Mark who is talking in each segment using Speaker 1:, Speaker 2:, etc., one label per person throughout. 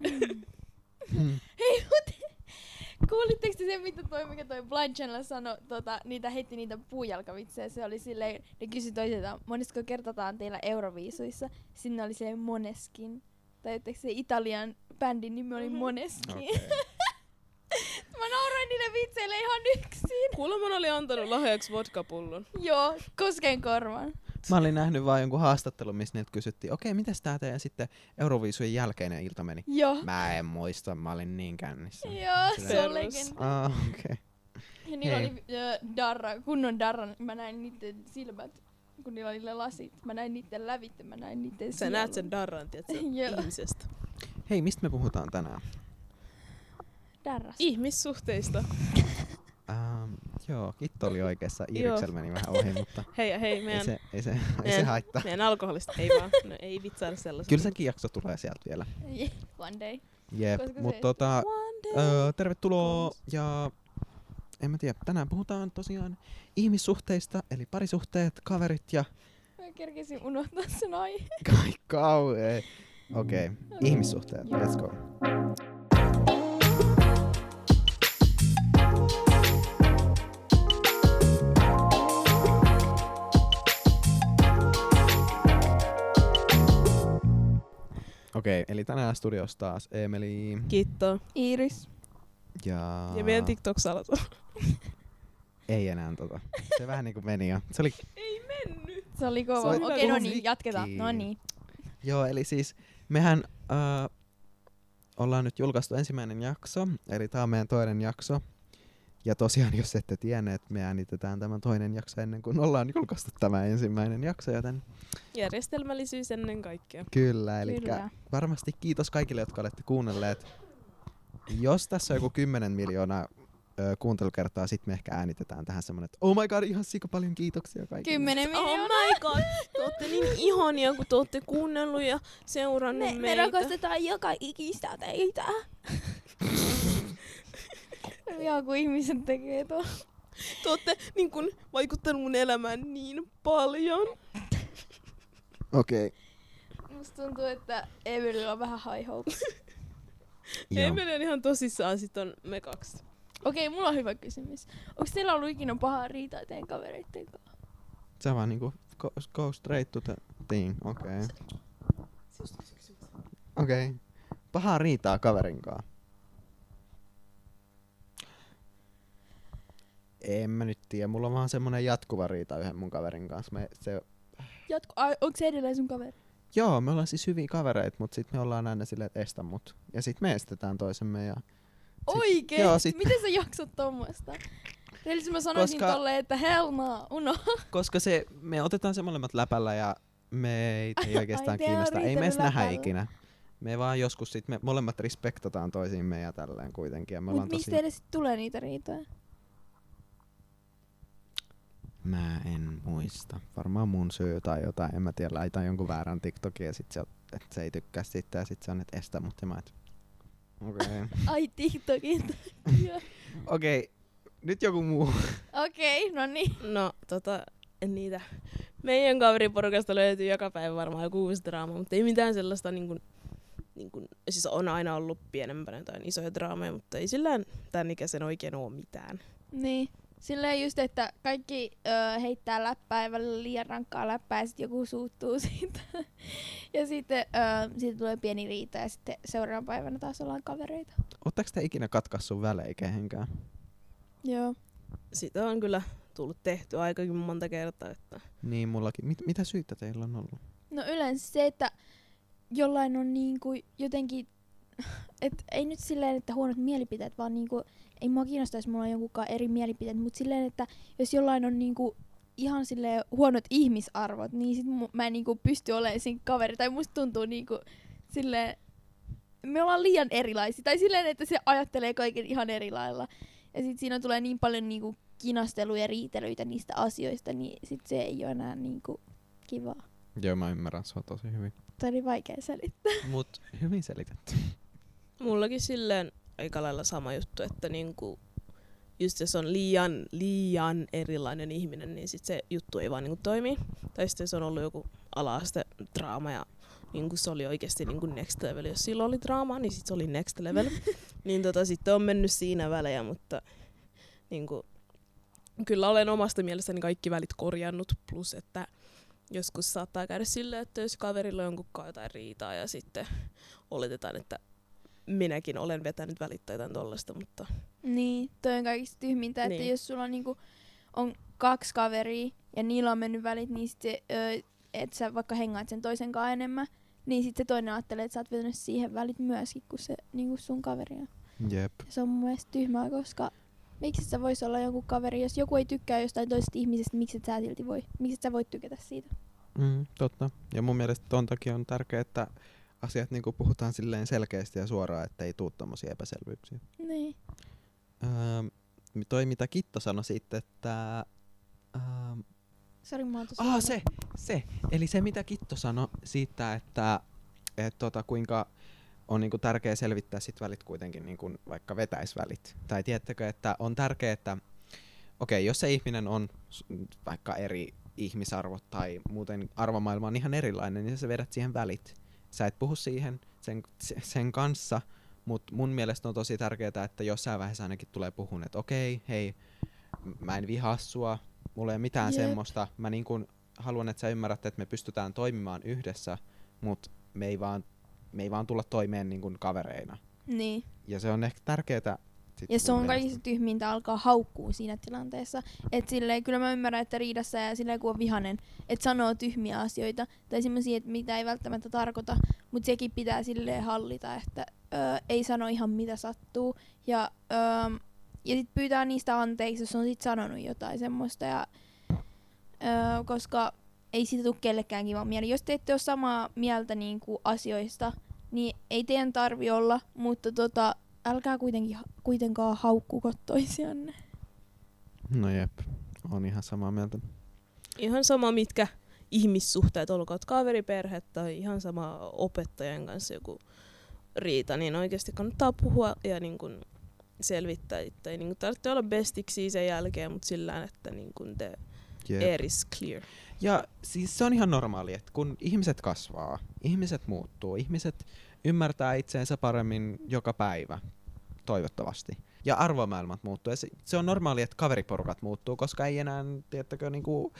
Speaker 1: Mm.
Speaker 2: Hei, mut kuulitteko te sen, mitä toi, mikä toi Blind Channel sanoi, tota, niitä heitti niitä puujalkavitsejä. Se oli silleen, ne kysyi toisiltaan, monesko kertataan teillä Euroviisuissa. Sinne oli silleen Moneskin. Tai etteikö se Italian bändin nimi oli
Speaker 3: Mhm.
Speaker 2: Moneskin.
Speaker 1: Okei.
Speaker 2: Mä nauroin niille vitseille ihan yksin.
Speaker 3: Kuulemma oli antanut lahjaksi vodkapullon.
Speaker 2: Joo, kosken korvan.
Speaker 1: Mä olin nähnyt vaan jonkun haastattelun, missä niiltä kysyttiin, okei, mitäs tää teidän sitten Euroviisujen jälkeinen ilta meni?
Speaker 2: Joo.
Speaker 1: Mä en muista, mä olin niin kännissä.
Speaker 2: Joo, se on legenda.
Speaker 1: Ah, okei. Okay.
Speaker 2: Ja niillä
Speaker 1: Hei.
Speaker 2: oli ö, darra, kunnon darra. Mä näin niiden silmät, kun niillä oli lasit. Mä näin niiden lävittä, mä näin niiden
Speaker 3: Sä näet sen darran, tiedätkö,
Speaker 2: Joo.
Speaker 3: ihmisestä.
Speaker 1: Hei, mistä me puhutaan tänään?
Speaker 2: Darras.
Speaker 3: Ihmissuhteista.
Speaker 1: Ähm, joo, Kitto oli oikeassa.
Speaker 3: Joo.
Speaker 1: Iriksel meni vähän ohi, mutta
Speaker 3: Hei hei,
Speaker 1: ei
Speaker 3: meidän,
Speaker 1: se, ei se, ei se
Speaker 3: meidän-
Speaker 1: haittaa.
Speaker 3: meidän alkoholista ei vaan. No, ei vitsailla sellaista.
Speaker 1: Kyllä sekin jakso tulee sieltä vielä.
Speaker 2: Yeah, One day.
Speaker 1: Jep,
Speaker 2: se-
Speaker 1: mutta tota, öö, tervetuloa ja en mä tiedä, tänään puhutaan tosiaan ihmissuhteista, eli parisuhteet, kaverit ja
Speaker 2: Mä kerkesin unohtaa sen aiheen.
Speaker 1: kai kauhea. Okei, okay. ihmissuhteet, let's go. Okei, okay, eli tänään studiossa taas Emeli
Speaker 3: Kitto.
Speaker 2: Iiris.
Speaker 1: ja...
Speaker 3: Ja meidän TikTok-salat.
Speaker 1: Ei enää tota. Se vähän niinku meni jo. Se oli
Speaker 3: ei mennyt.
Speaker 2: Se oli
Speaker 1: Se
Speaker 2: kova.
Speaker 1: oli
Speaker 2: Okei, no niin, jatketaan. No niin.
Speaker 1: Joo, eli siis mehän äh, ollaan nyt julkaistu ensimmäinen jakso, eli tämä on meidän toinen jakso. Ja tosiaan, jos ette tienneet, me äänitetään tämä toinen jakso ennen kuin ollaan julkaistu tämä ensimmäinen jakso, joten
Speaker 3: Järjestelmällisyys ennen kaikkea.
Speaker 1: kyllä. Eli
Speaker 2: Kyllä.
Speaker 1: varmasti kiitos kaikille, jotka olette kuunnelleet. Jos tässä on joku 10 miljoonaa ö, kuuntelukertaa, sitten me ehkä äänitetään tähän semmonen, että oh my god, ihan sika paljon kiitoksia kaikille.
Speaker 2: Kymmenen
Speaker 3: Oh
Speaker 2: miljoonaa.
Speaker 3: my god, te ootte niin ihania, kun te ootte kuunnellut ja seurannut
Speaker 2: Me, me
Speaker 3: meitä.
Speaker 2: rakastetaan joka ikistä teitä. Joo, kun ihmiset tekee tuo.
Speaker 3: Te ootte niin kun, vaikuttanut mun elämään niin paljon.
Speaker 1: Okei. Okay.
Speaker 2: Musta tuntuu, että Evelillä on vähän high hopes.
Speaker 3: Emeli on ihan tosissaan sit on me kaksi.
Speaker 2: Okei, mulla on hyvä kysymys. Onko teillä ollut ikinä pahaa riitaa teidän kavereitten kanssa?
Speaker 1: Se vaan niinku go, go straight to the thing. Okei. Okay. Okei. Okay. Pahaa riitaa kaverinkaan. En mä nyt tiedä. Mulla on vaan semmonen jatkuva riita yhden mun kaverin kanssa. Me, se,
Speaker 2: Jatko, ai, onko se edelleen sun kaveri?
Speaker 1: joo, me ollaan siis hyviä kavereita, mutta sit me ollaan aina silleen, että estä mut. Ja sit me estetään toisemme. Ja
Speaker 2: Oikein?
Speaker 1: joo, sit-
Speaker 2: Miten sä jaksat tommoista? Eli mä sanoisin
Speaker 1: Koska-
Speaker 2: tolleen, että hell no, uno.
Speaker 1: koska se, me otetaan se molemmat läpällä ja me ei, ei oikeastaan
Speaker 2: Ai,
Speaker 1: kiinnosta. Ei me edes
Speaker 2: riitellyt
Speaker 1: nähdä
Speaker 2: läpällä.
Speaker 1: ikinä. Me vaan joskus sit, me molemmat respektataan toisiimme ja tälleen kuitenkin. Ja me
Speaker 2: Mut mistä
Speaker 1: tosi...
Speaker 2: sit tulee niitä riitoja?
Speaker 1: Mä en muista. Varmaan mun syy tai jotain. En mä tiedä, laitan jonkun väärän TikTokin ja sit se, että se ei tykkää siitä ja sit se on, että estä mut ja mä et... Okei. Okay.
Speaker 2: Ai TikTokin.
Speaker 1: Okei. Okay. Nyt joku muu.
Speaker 2: Okei, no niin.
Speaker 3: No, tota, en niitä. Meidän kaveriporukasta löytyy joka päivä varmaan joku uusi draama, mutta ei mitään sellaista niin kuin, niin kuin, siis on aina ollut pienempänä jotain isoja draameja, mutta ei sillään tämän ikäisen oikein ole mitään.
Speaker 2: Niin. Silleen just, että kaikki ö, heittää läppää ja välillä liian rankkaa läppää ja sitten joku suuttuu siitä. ja sitten ö, siitä tulee pieni riita ja sitten seuraavan päivänä taas ollaan kavereita.
Speaker 1: Ootteko te ikinä katkaissut välein kehenkään?
Speaker 2: Joo.
Speaker 3: Sitä on kyllä tullut tehty aikakin monta kertaa. Että
Speaker 1: Niin, mullakin. Mit, mitä syytä teillä on ollut?
Speaker 2: No yleensä se, että jollain on niinku jotenkin, et ei nyt silleen, että huonot mielipiteet, vaan niinku, ei mua kiinnosta, jos mulla on jonkunkaan eri mielipiteet, mutta silleen, että jos jollain on niinku ihan silleen huonot ihmisarvot, niin sit mu- mä en niinku pysty olemaan siinä kaveri, tai musta tuntuu niinku silleen, me ollaan liian erilaisia, tai silleen, että se ajattelee kaiken ihan eri lailla. Ja sit siinä tulee niin paljon niinku kinasteluja ja riitelyitä niistä asioista, niin sit se ei ole enää niinku kivaa.
Speaker 1: Joo, mä ymmärrän sua tosi hyvin.
Speaker 2: Tämä oli vaikea selittää.
Speaker 1: Mut hyvin selitetty.
Speaker 3: mullakin silleen aika lailla sama juttu, että niinku, just jos on liian, liian erilainen ihminen, niin sit se juttu ei vaan niinku toimi. Tai sitten jos on ollut joku ala draama ja niin kuin se oli oikeasti niin kuin next level. Jos silloin oli draamaa, niin sit se oli next level. niin tota, sitten on mennyt siinä välejä, mutta niin kuin, kyllä olen omasta mielestäni kaikki välit korjannut. Plus, että joskus saattaa käydä silleen, että jos kaverilla on jonkun jotain riitaa ja sitten oletetaan, että minäkin olen vetänyt välit tai jotain tollasta, mutta
Speaker 2: Niin, toi on kaikista tyhmintä, että
Speaker 3: Niin.
Speaker 2: jos sulla on, niinku, on kaksi kaveria ja niillä on mennyt välit, niin sit se, ö, et sä vaikka hengaat sen toisen kanssa enemmän, niin sitten se toinen ajattelee, että sä oot vetänyt siihen välit myöskin, kun se niinku sun kaveri on.
Speaker 1: Jep.
Speaker 2: Se on mun mielestä tyhmää, koska miksi sä vois olla joku kaveri, jos joku ei tykkää jostain toisesta ihmisestä, miksi et sä silti voi, miksi et sä voit tykätä siitä?
Speaker 1: Mm, totta. Ja mun mielestä ton takia on tärkeää, että asiat niinku puhutaan silleen selkeästi ja suoraan, että ei tuu tommosia epäselvyyksiä.
Speaker 2: Niin.
Speaker 1: Öö, toi mitä Kitto sanoi sitten, että... Öö,
Speaker 2: Sori, mä
Speaker 1: ah, se, se. Eli se mitä Kitto sanoi siitä, että et tota, kuinka on niinku tärkeää selvittää sit välit kuitenkin niinku vaikka vetäisvälit. Tai tiedättekö, että on tärkeää, että okei, jos se ihminen on vaikka eri ihmisarvot tai muuten arvomaailma on ihan erilainen, niin sä vedät siihen välit. Sä et puhu siihen sen, se- sen kanssa, mutta mun mielestä on tosi tärkeää, että jossain vaiheessa ainakin tulee puhun, että okei, hei, mä en vihaa sua, mulla ei ole mitään
Speaker 2: Jep.
Speaker 1: semmoista. Mä niin kun haluan, että sä ymmärrät, että me pystytään toimimaan yhdessä, mutta me ei vaan, me ei vaan tulla toimeen niin kun kavereina.
Speaker 2: Niin.
Speaker 1: Ja se on ehkä tärkeää.
Speaker 2: Ja se on kaikista tyhmintä alkaa haukkuu siinä tilanteessa. Et silleen, kyllä mä ymmärrän, että riidassa ja silleen kun on vihanen, että sanoo tyhmiä asioita tai semmoisia, että mitä ei välttämättä tarkoita, mutta sekin pitää silleen hallita, että ö, ei sano ihan mitä sattuu. Ja, ja sit pyytää niistä anteeksi, jos on sit sanonut jotain semmoista. Ja, ö, koska ei siitä tule kellekään kiva mieli. Jos te ette ole samaa mieltä niinku asioista, niin ei teidän tarvi olla, mutta tota, älkää kuitenkin, kuitenkaan haukkuko toisianne.
Speaker 1: No jep, on ihan samaa mieltä.
Speaker 3: ihan sama mitkä ihmissuhteet, olkoon kaveri, perhe tai ihan sama opettajan kanssa joku riita, niin oikeasti kannattaa puhua ja niin kun selvittää. Että ei niin tarvitse olla bestiksi sen jälkeen, mutta sillä että niin kun the
Speaker 1: Jep.
Speaker 3: air is clear.
Speaker 1: Ja siis se on ihan normaali, että kun ihmiset kasvaa, ihmiset muuttuu, ihmiset ymmärtää itseensä paremmin joka päivä, toivottavasti. Ja arvomaailmat muuttuu. Ja se, se on normaali, että kaveriporukat muuttuu, koska ei enää, tiedättekö, niinku,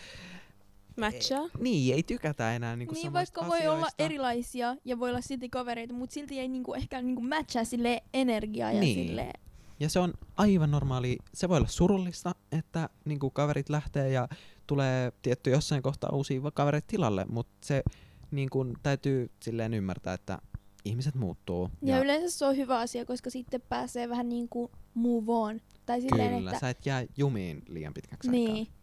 Speaker 3: Matchaa?
Speaker 1: niin, ei tykätä enää niinku
Speaker 2: niin vaikka voi olla erilaisia ja voi olla silti kavereita, mutta silti ei niinku ehkä niinku matchaa sille energiaa ja
Speaker 1: Niin.
Speaker 2: sille
Speaker 1: Ja se on aivan normaali. Se voi olla surullista, että niinku kaverit lähtee ja tulee tietty jossain kohtaa uusia kavereita tilalle, mutta se niinku, täytyy silleen ymmärtää, että ihmiset muuttuu.
Speaker 2: Ja, ja yleensä se on hyvä asia, koska sitten pääsee vähän niinku move on. Tai silleen,
Speaker 1: Kyllä,
Speaker 2: että
Speaker 1: sä et jää jumiin liian pitkäksi
Speaker 2: niin.
Speaker 1: aikaa.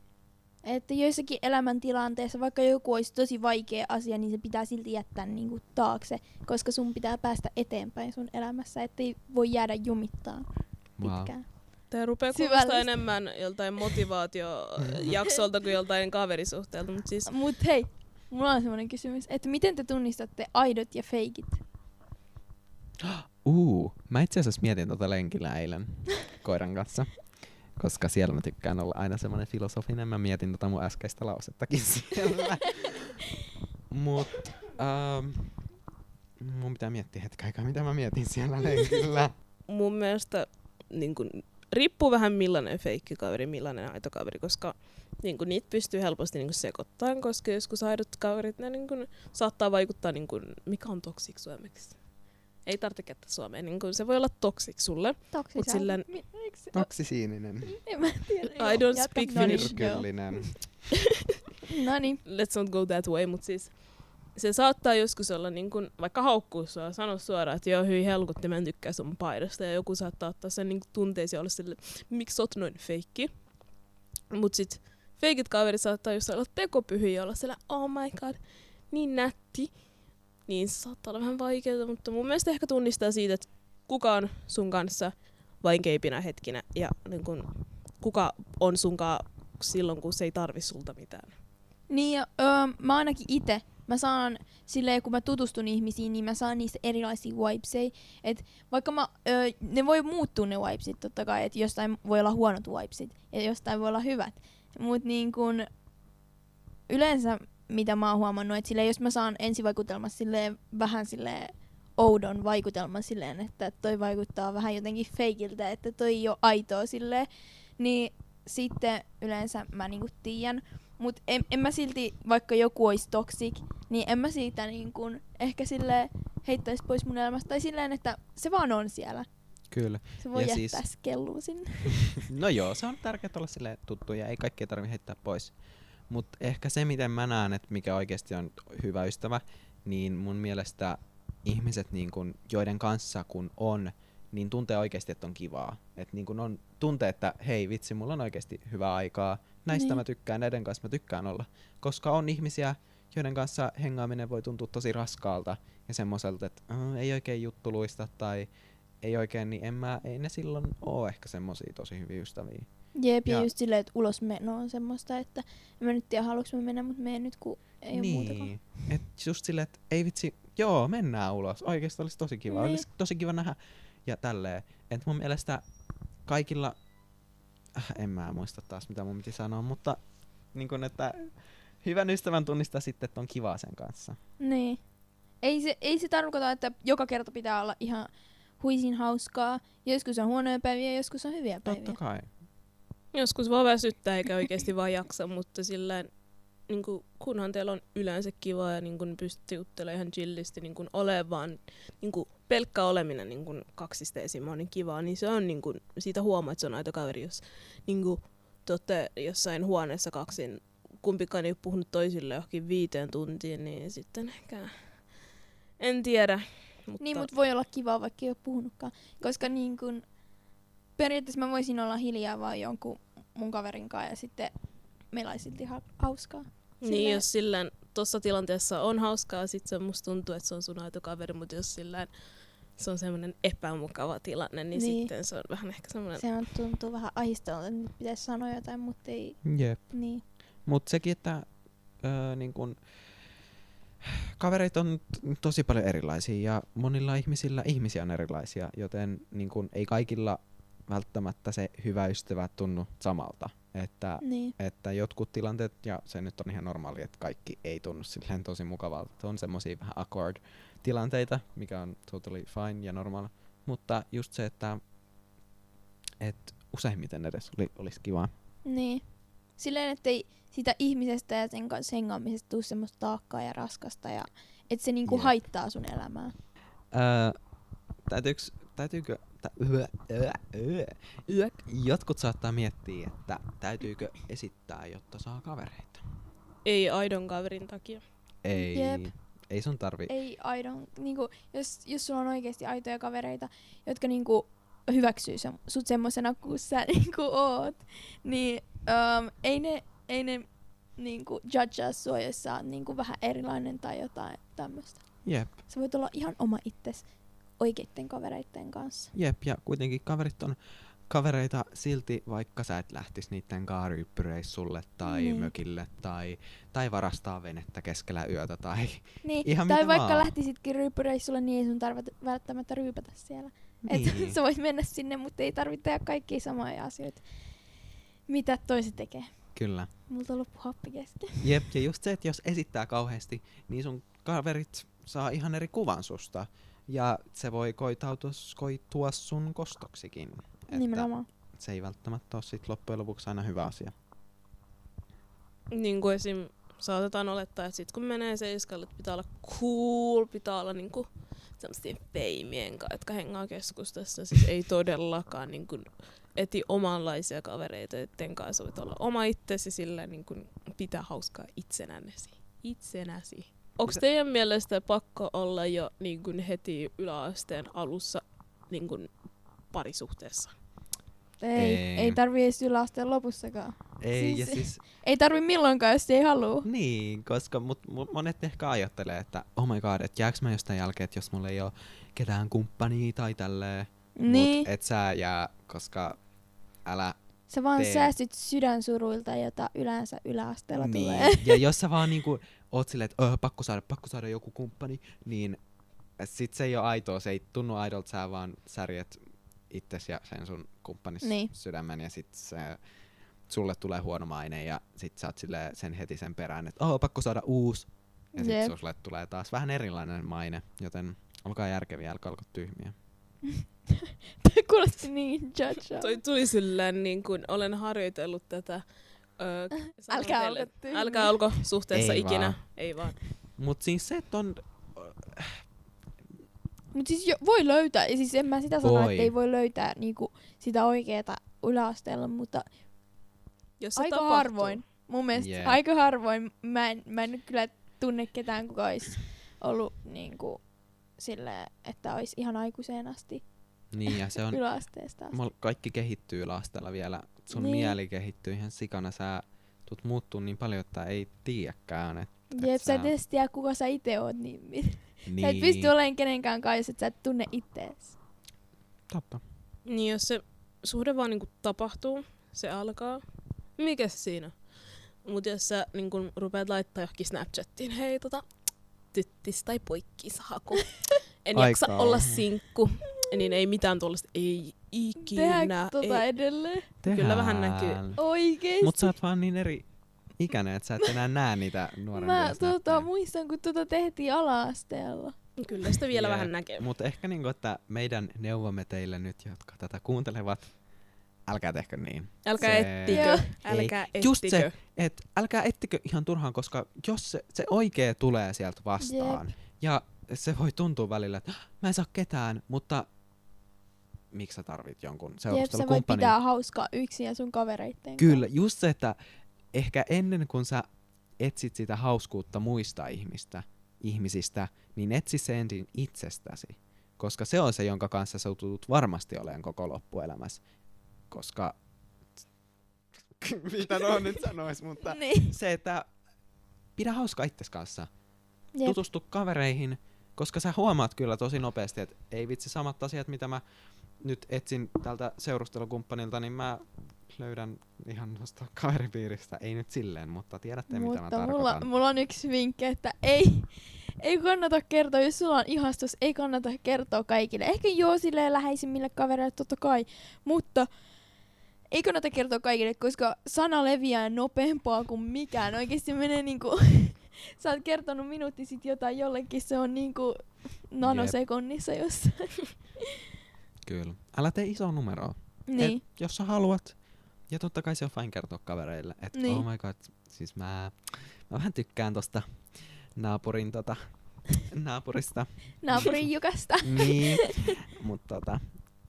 Speaker 2: Että joissakin elämäntilanteissa, vaikka joku olisi tosi vaikea asia, niin se pitää silti jättää niinku taakse, koska sun pitää päästä eteenpäin sun elämässä, ettei voi jäädä jumittaan
Speaker 1: Wow.
Speaker 2: pitkään.
Speaker 3: Tämä rupeaa kuulostaa enemmän joltain motivaatiojaksolta kuin joltain kaverisuhteelta, mutta siis
Speaker 2: Mut hei, mulla on semmoinen kysymys, että miten te tunnistatte aidot ja feikit?
Speaker 1: Uu, mä itse asiassa mietin tota lenkillä eilen koiran kanssa. Koska siellä mä tykkään olla aina semmoinen filosofinen. Mä mietin tota mun äskeistä lausettakin siellä. Mut ähm, mun pitää miettiä aikaa, mitä mä mietin siellä lenkillä.
Speaker 3: mun mielestä niin kun, riippuu vähän millainen feikki kaveri, millainen aito kaveri, koska niin kun, niitä pystyy helposti niin sekoittamaan, koska joskus aidot kaverit ne niin kun, saattaa vaikuttaa, niin kun, mikä on toksik suomeksi. Ei tarvitse käyttää suomeen, niin kun, se voi olla toksik sulle. Mut sillä-
Speaker 2: Mi-
Speaker 1: Toksisiininen.
Speaker 2: En mä tiedä.
Speaker 3: I don't
Speaker 2: jatka.
Speaker 3: speak
Speaker 2: No niin,
Speaker 3: Finnish.
Speaker 2: No niin.
Speaker 3: Let's not go that way, mutta siis se saattaa joskus olla niin kun, vaikka haukkuu sua, sano suoraan, että joo hyi helkutti, mä en tykkää sun paidasta. Ja joku saattaa ottaa sen niin tunteisiin ja olla sille, miksi sä oot noin feikki. Mut sit feikit kaverit saattaa just olla tekopyhiä ja olla siellä, oh my god, niin nätti. Niin se saattaa olla vähän vaikeaa, mutta mun mielestä ehkä tunnistaa siitä, että kuka on sun kanssa vaikeimpina hetkinä ja niin kun, kuka on sunkaan silloin, kun se ei tarvi sulta mitään.
Speaker 2: Niin öö, mä ainakin itse, mä saan silleen, kun mä tutustun ihmisiin, niin mä saan niistä erilaisia vibeseja. Et vaikka mä, öö, ne voi muuttua ne vibesit totta kai, että jostain voi olla huonot vibesit ja jostain voi olla hyvät. Mut niin kun, yleensä mitä mä oon huomannut, että silleen, jos mä saan ensivaikutelmassa silleen vähän silleen oudon vaikutelman silleen, että toi vaikuttaa vähän jotenkin feikiltä, että toi ei ole aitoa silleen, niin sitten yleensä mä niinku tiedän. Mutta en, en, mä silti, vaikka joku olisi toxic, niin en mä siitä niinku ehkä sille heittäisi pois mun elämästä. Tai silleen, että se vaan on siellä.
Speaker 1: Kyllä.
Speaker 2: Se voi
Speaker 1: Ja
Speaker 2: jättää
Speaker 1: siis-
Speaker 2: sinne.
Speaker 1: No joo, se on tärkeää olla sille tuttu ja ei kaikkea tarvitse heittää pois. Mutta ehkä se, miten mä näen, että mikä oikeasti on hyvä ystävä, niin mun mielestä ihmiset, niin kun, joiden kanssa kun on, niin tuntee oikeasti, että on kivaa. Että niin kun on, tuntee, että hei vitsi, mulla on oikeasti hyvää aikaa. Näistä
Speaker 2: Niin.
Speaker 1: mä tykkään, näiden kanssa mä tykkään olla. Koska on ihmisiä, joiden kanssa hengaaminen voi tuntua tosi raskaalta ja semmoiselta, että äh, ei oikein juttu luista tai ei oikein, niin en mä, ei ne silloin oo ehkä semmosia tosi hyviä ystäviä.
Speaker 2: Jep, ja just silleen, että ulosmeno on semmoista, että en mä nyt tiedä, haluanko mä mennä, mutta menen nyt, kun ei niin. ole muutakaan.
Speaker 1: niin. Et just silleen, että ei vitsi, joo, mennään ulos. Oikeesti olisi tosi kiva.
Speaker 2: Niin.
Speaker 1: Olisi tosi kiva nähdä. Ja tälleen. Et mun mielestä kaikilla, äh, en mä muista taas mitä mun piti sanoa, mutta niin kun, että hyvän ystävän tunnistaa sitten, että on kiva sen kanssa.
Speaker 2: Niin. Ei se, ei se tarkoita, että joka kerta pitää olla ihan huisin hauskaa. Joskus on huonoja päiviä, joskus on hyviä päiviä.
Speaker 1: Totta kai.
Speaker 3: Joskus vaan väsyttää eikä oikeasti vaan jaksa, mutta sillä niin kuin, kunhan teillä on yleensä kiva ja niin kuin, pystytte juttelemaan ihan chillisti niin kuin, ole vaan niin kuin, pelkkä oleminen niin kuin, kaksisteisiin on niin kivaa, niin se on niin kuin, siitä huomaa, että se on aito kaveri, jos niin kuin, te jossain huoneessa kaksin, kumpikaan ei ole puhunut toisille johonkin viiteen tuntiin, niin sitten ehkä en tiedä. Mutta,
Speaker 2: Niin, mutta voi olla kiva, vaikka ei ole puhunutkaan. Koska niin kun, periaatteessa mä voisin olla hiljaa vaan jonkun mun kaverin kanssa ja sitten meillä olisi silti ha- hauskaa.
Speaker 3: Niin,
Speaker 2: Silleen-
Speaker 3: jos sillä tuossa tilanteessa on hauskaa, sit se musta tuntuu, että se on sun aito kaveri, mutta jos sillä se on semmoinen epämukava tilanne, niin,
Speaker 2: Niin.
Speaker 3: sitten se on vähän ehkä semmoinen...
Speaker 2: Se on, tuntuu vähän ahistavalta, että nyt pitäisi sanoa jotain, mutta ei.
Speaker 1: Jep.
Speaker 2: Niin.
Speaker 1: Mutta sekin, että öö, niin kun, kavereita on t- tosi paljon erilaisia ja monilla ihmisillä ihmisiä on erilaisia, joten niin kun, ei kaikilla välttämättä se hyvä ystävä tunnu samalta. Että,
Speaker 2: Niin.
Speaker 1: että jotkut tilanteet, ja se nyt on ihan normaali, että kaikki ei tunnu silleen tosi mukavalta. Että On semmosia vähän awkward tilanteita, mikä on totally fine ja normaali. Mutta just se, että et useimmiten edes oli, olisi kiva.
Speaker 2: Niin. Silleen, että ei siitä ihmisestä ja sen kanssa hengaamisesta tule semmoista taakkaa ja raskasta ja että se niinku
Speaker 1: Jep.
Speaker 2: haittaa sun elämää.
Speaker 1: Öö, täytyyks, täytyykö, tä, yö, yö, yö.
Speaker 3: Yök.
Speaker 1: Jotkut saattaa miettiä, että täytyykö esittää, jotta saa kavereita.
Speaker 3: Ei aidon kaverin takia.
Speaker 1: Ei,
Speaker 2: Jep.
Speaker 1: ei sun tarvi.
Speaker 2: Ei aidon, niinku, jos, jos sulla on oikeasti aitoja kavereita, jotka niinku hyväksyy se, sut semmosena kuin sä niinku oot, niin um, ei ne, ei ne niinku judgea sua, jos sä oot niinku vähän erilainen tai jotain tämmöistä.
Speaker 1: Jep,
Speaker 2: Sä voit olla ihan oma itses oikeitten kavereitten kanssa.
Speaker 1: jep, ja kuitenkin kaverit on kavereita silti, vaikka sä et lähtis niitten kaariyppyreissulle tai
Speaker 2: Niin.
Speaker 1: mökille tai, tai varastaa venettä keskellä yötä tai
Speaker 2: Niin,
Speaker 1: Ihan
Speaker 2: tai
Speaker 1: mitä
Speaker 2: vaikka
Speaker 1: vaan.
Speaker 2: lähtisitkin ryyppyreissulle, niin ei sun tarvitse välttämättä ryypätä siellä.
Speaker 1: niin.
Speaker 2: Et sä voit mennä sinne, mutta ei tarvitse tehdä kaikkia samoja asioita, mitä toiset tekee.
Speaker 1: Kyllä.
Speaker 2: Multa loppu happi kesken.
Speaker 1: Jep, ja just se, että jos esittää kauheasti, niin sun kaverit saa ihan eri kuvan susta. Ja se voi koitautua, koitua sun kostoksikin.
Speaker 2: Nimenomaan.
Speaker 1: se ei välttämättä ole sit loppujen lopuksi aina hyvä asia.
Speaker 3: Niin kuin esim. saatetaan olettaa, että sit kun menee seiskalle, että pitää olla cool, pitää olla niinku semmoisten feimien kanssa, jotka hengaa keskustassa. Siis ei todellakaan niin kuin, eti omanlaisia kavereita, joiden kanssa voit olla oma itsesi sillä niin kuin, pitää hauskaa itsenäsi. Itsenäsi. Onko teidän mielestä pakko olla jo niin kuin heti yläasteen alussa niin kuin parisuhteessa?
Speaker 2: Ei,
Speaker 1: Ei.
Speaker 2: ei. tarvii edes yläasteen lopussakaan.
Speaker 1: Ei,
Speaker 2: Siis-
Speaker 1: ja siis,
Speaker 2: Ei tarvii milloinkaan, jos ei halua.
Speaker 1: niin, koska mut, mut monet ehkä ajattelee, että oh my god, että jääks mä jostain jälkeen, että jos mulla ei ole ketään kumppania tai tälleen.
Speaker 2: Niin,
Speaker 1: Mut et sä jää, koska älä
Speaker 2: sä vaan
Speaker 1: tee.
Speaker 2: säästyt sydänsuruilta, jota yleensä yläasteella
Speaker 1: niin.
Speaker 2: tulee.
Speaker 1: Ja jos sä vaan niinku oot silleen, että öö, pakko saada, pakko saada joku kumppani, niin sit se ei ole aitoa, se ei tunnu aidolta, sä vaan särjet itses ja sen sun kumppanis
Speaker 2: Niin.
Speaker 1: sydämen ja sit se sulle tulee huono maine ja sit sä oot sen heti sen perään, että oh, pakko saada uusi. Ja sit
Speaker 2: Jep.
Speaker 1: sulle tulee taas vähän erilainen maine, joten olkaa järkeviä, älkää olko tyhmiä.
Speaker 2: Kuulosti niin judge.
Speaker 3: Toi tuli silleen niin kuin olen harjoitellut tätä. Öö,
Speaker 2: Älkää olko tyhmiä.
Speaker 3: Älkää olko suhteessa
Speaker 1: Ei
Speaker 3: ikinä.
Speaker 1: vaan.
Speaker 3: Ei vaan.
Speaker 1: Mut siis se, että on...
Speaker 2: Mut siis jo, voi löytää, ja siis en mä sitä sano, että ei voi löytää niinku sitä oikeeta yläasteella, mutta
Speaker 3: Jos se
Speaker 2: aika
Speaker 3: tapahtuu.
Speaker 2: harvoin. Mun mielestä
Speaker 1: Jep.
Speaker 2: aika harvoin. Mä en, mä en nyt kyllä tunne ketään, kuka olisi ollut niinku silleen, että olisi ihan aikuiseen asti
Speaker 1: Niin, ja se on...
Speaker 2: yläasteesta asti.
Speaker 1: Kaikki kehittyy yläasteella vielä. Sun
Speaker 2: Niin.
Speaker 1: mieli kehittyy ihan sikana. Sä tulet muuttuu niin paljon, että ei tiedäkään. Et, et
Speaker 2: Jep, sä et
Speaker 1: sä-
Speaker 2: edes tiedä, kuka sä itse oot, niin, niin.
Speaker 1: niin.
Speaker 2: sä et pysty olemaan kenenkään kanssa, jos et sä et tunne ittees.
Speaker 1: Totta.
Speaker 3: Niin jos se suhde vaan niinku tapahtuu, se alkaa. Mikä se siinä? Mut jos sä niinku rupeat laittaa johonkin Snapchattiin, hei tota, tyttis tai poikkis haku. En
Speaker 1: Ai
Speaker 3: jaksa olla sinkku. Niin ei mitään tuollaista, ei ikinä.
Speaker 2: Tehdäänkö tota
Speaker 3: ei.
Speaker 2: edelleen?
Speaker 3: Kyllä vähän näkyy.
Speaker 2: Oikeesti?
Speaker 1: Mut sä oot vaan niin eri ikäinen, että sä et enää näe niitä nuorempia
Speaker 2: Mä tota, muistan, kun tota tehtiin ala-asteella.
Speaker 3: Kyllä sitä vielä
Speaker 1: Jep.
Speaker 3: vähän näkee.
Speaker 1: Mutta ehkä niinku, että meidän neuvomme teille nyt, jotka tätä kuuntelevat, älkää tehkö niin.
Speaker 3: Älkää
Speaker 1: Se-
Speaker 3: ettikö.
Speaker 2: Joo.
Speaker 3: Älkää ettikö.
Speaker 1: Just se, Et älkää ettikö ihan turhaan, koska jos se, se oikee tulee sieltä vastaan, ja se voi tuntua välillä, että "Ah, mä en saa ketään, mutta miksi sä tarvit jonkun
Speaker 2: Jep, sä voit
Speaker 1: seurustelukumppanin?
Speaker 2: pitää hauskaa yksin ja sun kavereitten
Speaker 1: Kyllä, just se, että ehkä ennen kuin sä etsit sitä hauskuutta muista ihmistä, ihmisistä, niin etsi se ensin itsestäsi. Koska se on se, jonka kanssa sä tulet varmasti olemaan koko loppuelämässä. Koska... Mitä no nyt sanois, mutta
Speaker 2: Niin.
Speaker 1: se, että pidä hauska itses kanssa.
Speaker 2: Jep.
Speaker 1: Tutustu kavereihin, koska sä huomaat kyllä tosi nopeasti, että ei vitsi samat asiat, mitä mä nyt etsin tältä seurustelukumppanilta, niin mä löydän ihan noista kaveripiiristä. Ei nyt silleen, mutta tiedätte mitä mä
Speaker 2: Mutta
Speaker 1: tarkoitan.
Speaker 2: mulla, mulla on yksi vinkki, että ei, ei kannata kertoa, jos sulla on ihastus, ei kannata kertoa kaikille. Ehkä joo silleen läheisimmille kavereille totta kai, mutta ei kannata kertoa kaikille, koska sana leviää nopeampaa kuin mikään. Oikeesti menee niinku, sä oot kertonut minuutti sit jotain jollekin, se on niinku nanosekunnissa jossain.
Speaker 1: Kyllä. Älä tee isoa numeroa.
Speaker 2: niin.
Speaker 1: Et, jos sä haluat, ja totta kai se on fine kertoa kavereille, että
Speaker 2: Niin.
Speaker 1: oh my god, siis mä, mä vähän tykkään tosta naapurin tota, naapurista.
Speaker 2: Naapurin jukasta.
Speaker 1: niin, mutta tota,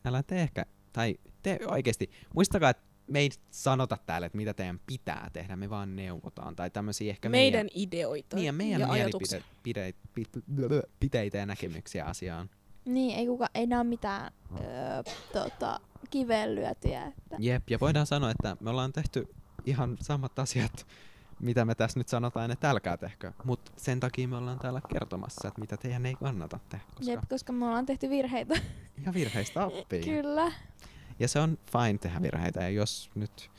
Speaker 1: älä tee ehkä, tai tee oikeesti, muistakaa, että me ei sanota täällä, että mitä teidän pitää tehdä, me vaan neuvotaan, tai tämmöisiä ehkä
Speaker 3: Meidän
Speaker 1: meidän,
Speaker 3: ideoita
Speaker 1: niin, ja meidän
Speaker 3: ja ajatuksia.
Speaker 1: mielipiteitä pide, pide, piteitä ja näkemyksiä asiaan.
Speaker 2: Niin, ei, kuka, ei nää ole mitään öö, tota, kiveen lyötyjä. Että.
Speaker 1: Jep, ja voidaan sanoa, että me ollaan tehty ihan samat asiat, mitä me tässä nyt sanotaan, että älkää tehkö. Mutta sen takia me ollaan täällä kertomassa, että mitä teidän ei kannata tehdä, koska
Speaker 2: Jep, koska me ollaan tehty virheitä.
Speaker 1: ihan virheistä oppii.
Speaker 2: Kyllä.
Speaker 1: Ja se on fine tehdä virheitä, ja jos nyt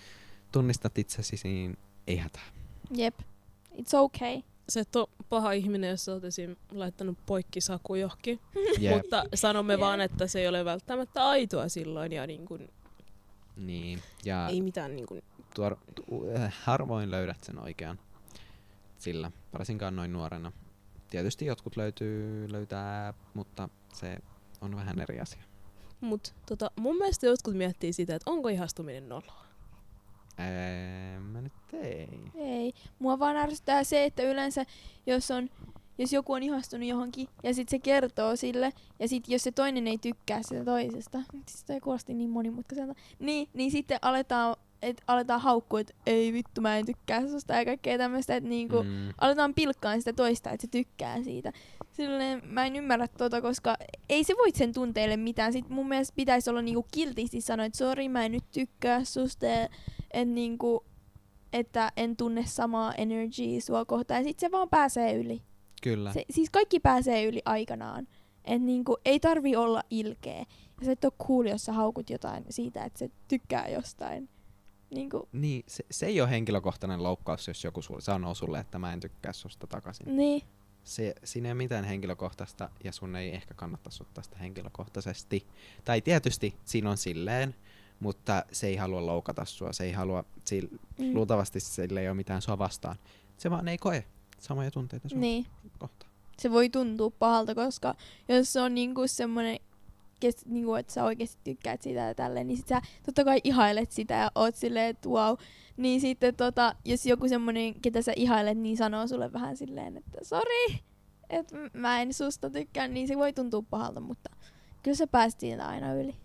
Speaker 1: tunnistat itsesi, niin ei hätää.
Speaker 2: Jep. It's okay.
Speaker 3: Se et ole paha ihminen, jos sä oot esim. laittanut poikkisaku johonkin.
Speaker 1: Jep.
Speaker 3: Mutta sanomme
Speaker 2: Jep.
Speaker 3: vaan, että se ei ole välttämättä aitoa silloin ja niin kuin,
Speaker 1: Niin, ja
Speaker 3: ei mitään niin kuin,
Speaker 1: tuor, tu, äh, harvoin löydät sen oikean sillä, varsinkaan noin nuorena. Tietysti jotkut löytyy, löytää, mutta se on vähän eri asia.
Speaker 3: Mut tota, mun mielestä jotkut miettii sitä, että onko ihastuminen noloa.
Speaker 1: Ää, mä nyt ei.
Speaker 2: Ei. Mua vaan ärsyttää se, että yleensä jos on jos joku on ihastunut johonkin ja sitten se kertoo sille, ja sitten jos se toinen ei tykkää sitä toisesta, siis toi kuulosti niin monimutkaiselta, niin, niin sitten aletaan, et aletaan haukkua, että ei vittu mä en tykkää susta ja kaikkea tämmöistä, että niinku, mm.
Speaker 1: Mm,
Speaker 2: aletaan pilkkaan sitä toista, että se tykkää siitä. Silleen mä en ymmärrä tota, koska ei se voi sen tunteille mitään. Sitten mun mielestä pitäisi olla niinku kiltisti sanoa, että sori mä en nyt tykkää susta, en niinku, että en tunne samaa energiaa sua kohtaan. Ja sit se vaan pääsee yli.
Speaker 1: kyllä.
Speaker 2: Se, siis kaikki pääsee yli aikanaan. Et niinku, ei tarvi olla ilkeä. Ja se et ole cool, jos sä haukut jotain siitä, että se tykkää jostain. Niinku,
Speaker 1: Niin, se, se ei ole henkilökohtainen loukkaus, jos joku sanoo sulle, että mä en tykkää susta takaisin.
Speaker 2: niin.
Speaker 1: Se, siinä ei ole mitään henkilökohtaista ja sun ei ehkä kannattaisi ottaa sitä henkilökohtaisesti. Tai tietysti siinä on silleen, mutta se ei halua loukata sua, se ei halua, sil,
Speaker 2: Mm.
Speaker 1: luultavasti sillä ei ole mitään sua vastaan. Se vaan ei koe samoja tunteita sun
Speaker 2: Niin.
Speaker 1: kohtaan.
Speaker 2: Se voi tuntua pahalta, koska jos se on niinku semmonen, kes, niinku, että sä oikeasti tykkäät sitä ja tälleen, niin sit sä totta kai ihailet sitä ja oot silleen, että wow. Niin sitten tota, jos joku semmonen, ketä sä ihailet, niin sanoo sulle vähän silleen, että sori, että mä en susta tykkää, niin se voi tuntua pahalta, mutta kyllä sä pääst siitä aina yli.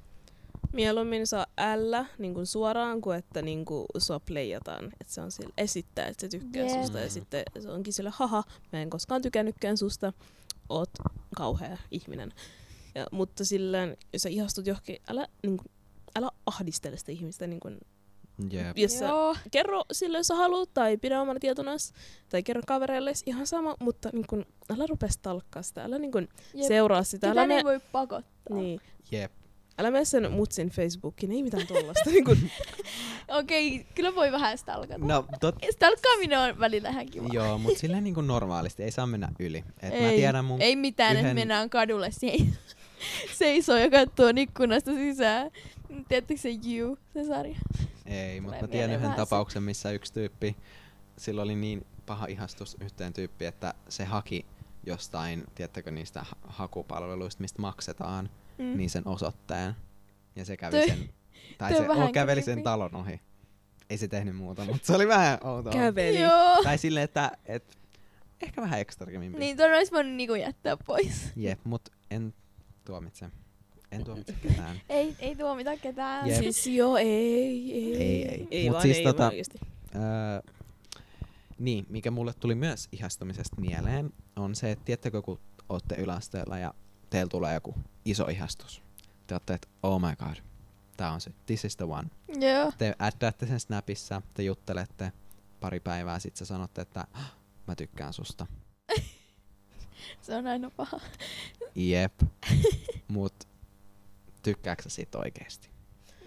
Speaker 3: Mieluummin saa ällä niin kuin suoraan kuin että niin kuin sua playataan. Että se on sille esittää, että se tykkää
Speaker 2: Jep.
Speaker 3: susta ja sitten se onkin sille haha, mä en koskaan tykännytkään susta, oot kauhea ihminen. Ja, mutta silleen, jos sä ihastut johonkin, älä, niin kuin, älä ahdistele sitä ihmistä. Niin kuin,
Speaker 1: Jep.
Speaker 3: jos sä
Speaker 2: Joo,
Speaker 3: kerro sille, jos sä haluat, tai pidä omana tietonas, tai kerro kavereille, ihan sama, mutta niin kun, älä rupea stalkkaa sitä, älä niin kun,
Speaker 2: jep.
Speaker 3: seuraa sitä, älä, me,
Speaker 2: ei voi pakottaa.
Speaker 3: niin,
Speaker 1: Jep.
Speaker 3: älä mene sen mutsin Facebookiin, ei mitään tollasta. niin kun,
Speaker 2: Okei, kyllä voi vähän stalkata.
Speaker 1: No, tot,
Speaker 2: Stalkkaaminen on välillä ihan kiva.
Speaker 1: joo, mutta silleen niin kuin normaalisti ei saa mennä yli. Et mä
Speaker 2: Ei,
Speaker 1: tiedän mun...
Speaker 2: Ei mitään, yhden... että mennään kadulle se seisoo ja katsoo ikkunasta sisään. Tiedättekö se You, se sarja?
Speaker 1: Ei, mutta
Speaker 2: Tulee
Speaker 1: mä tiedän yhden tapauksen, missä yksi tyyppi, sillä oli niin paha ihastus yhteen tyyppiin, että se haki jostain, tiedättekö niistä ha- hakupalveluista, mistä maksetaan,
Speaker 2: Mm.
Speaker 1: niin sen osoitteen. Ja se kävi
Speaker 2: Toi-
Speaker 1: sen, tai se
Speaker 2: on vähän
Speaker 1: oh, käveli sen talon ohi. Ei se tehnyt muuta, mutta se oli vähän outoa.
Speaker 3: käveli.
Speaker 2: Joo.
Speaker 1: Tai silleen, että et, ehkä vähän ekstremimpi.
Speaker 2: Niin ton olisi voinut niinku jättää pois.
Speaker 1: Jep, mut en tuomitse. En tuomitse ketään.
Speaker 2: Ei, ei tuomita ketään.
Speaker 1: Jep.
Speaker 3: Siis joo, ei, ei.
Speaker 1: Ei, ei.
Speaker 3: Ei
Speaker 1: Mut
Speaker 3: vaan,
Speaker 1: siis
Speaker 3: ei
Speaker 1: tota-. Öö, niin, mikä mulle tuli myös ihastumisesta mieleen, on se, että tiedättekö, kun ootte yläasteella ja teillä tulee joku iso ihastus. Te ootte, että oh my god, tää on se, this is the one.
Speaker 2: Joo.
Speaker 1: Te addaatte sen Snapissa, te juttelette pari päivää, sit sä sanotte, että "Ah, mä tykkään susta.
Speaker 2: Se on aina paha.
Speaker 1: Jep. Mut tykkääksä siitä oikeesti?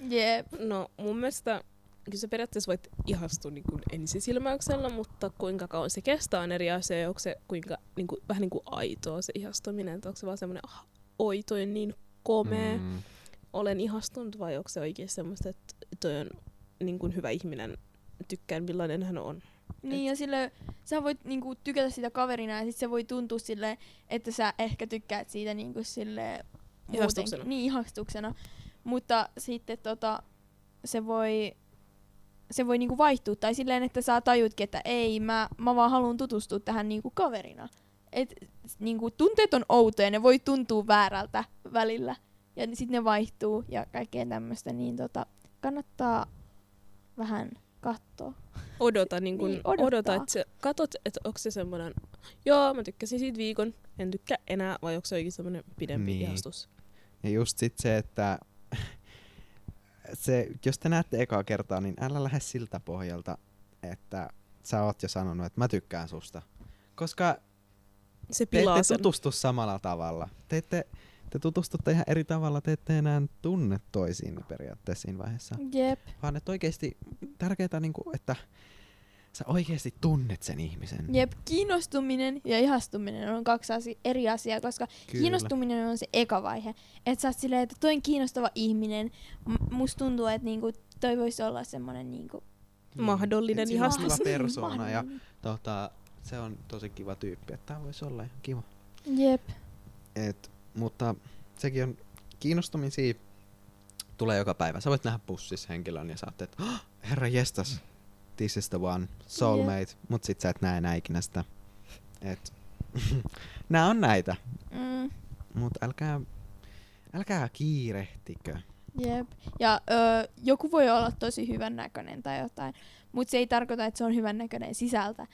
Speaker 2: Jep.
Speaker 3: No mun mielestä kyllä sä periaatteessa voit ihastua niin kuin ensisilmäyksellä, mutta kuinka kauan se kestää on eri asia. Ja onko se kuinka, niin kuin, vähän niin kuin aitoa se ihastuminen, että onko se vaan semmoinen ah, oito ja niin komea, mm.
Speaker 1: Mm,
Speaker 3: olen ihastunut vai onko se oikein semmoista, että toi on niin kuin hyvä ihminen, tykkään millainen hän on.
Speaker 2: Niin ja sille, sä voit niinku tykätä sitä kaverina ja sit se voi tuntua sille, että sä ehkä tykkäät siitä niinku sille
Speaker 3: Ihastuksena.
Speaker 2: Niin, ihastuksena. Mutta sitten tota, se voi, se voi niinku vaihtua. Tai silleen, että sä tajutkin, että ei, mä, mä vaan haluan tutustua tähän niinku kaverina. Et, niinku, tunteet on outoja, ne voi tuntua väärältä välillä. Ja sitten ne vaihtuu ja kaikkea tämmöistä, niin tota, kannattaa vähän katsoa.
Speaker 3: Odota, niin kun,
Speaker 2: Niin, odottaa.
Speaker 3: odota, että sä katot, että onko se semmoinen, joo, mä tykkäsin siitä viikon, en tykkää enää, vai onko se oikein semmoinen pidempi
Speaker 1: Niin.
Speaker 3: ihastus.
Speaker 1: Ja just sit se, että se, jos te näette ekaa kertaa, niin älä lähde siltä pohjalta, että sä oot jo sanonut, että mä tykkään susta. Koska
Speaker 3: Se
Speaker 1: te
Speaker 3: pilaa
Speaker 1: ette
Speaker 3: sen.
Speaker 1: tutustu samalla tavalla. Te, ette, te tutustutte ihan eri tavalla, te ette enää tunne toisiin periaatteessa siinä vaiheessa.
Speaker 2: Jep.
Speaker 1: Vaan että oikeesti tärkeää, niinku, että sä oikeesti tunnet sen ihmisen.
Speaker 2: Jep, kiinnostuminen ja ihastuminen on kaksi asi- eri asiaa, koska
Speaker 1: Kyllä.
Speaker 2: kiinnostuminen on se eka vaihe. Että sä oot silleen, että toi on kiinnostava ihminen. M- musta tuntuu, että niinku, toi voisi olla semmonen niinku...
Speaker 3: Mahdollinen
Speaker 1: siinä on
Speaker 3: ihastus.
Speaker 1: kiva persoona ja
Speaker 2: mahdollinen.
Speaker 1: tota, se on tosi kiva tyyppi, että tää voisi olla ihan kiva.
Speaker 2: Jep.
Speaker 1: Et, mutta sekin on kiinnostumisia tulee joka päivä. Sä voit nähdä bussissa henkilön ja sä oot, että oh, herra jestas, this is the one, soulmate, yep. mut sit sä et näe enää ikinä sitä. Et, nää on näitä,
Speaker 2: Mm,
Speaker 1: mut älkää, älkää kiirehtikö.
Speaker 2: jep. Ja ö, joku voi olla tosi hyvän näköinen tai jotain, mutta se ei tarkoita, että se on hyvän näköinen sisältä.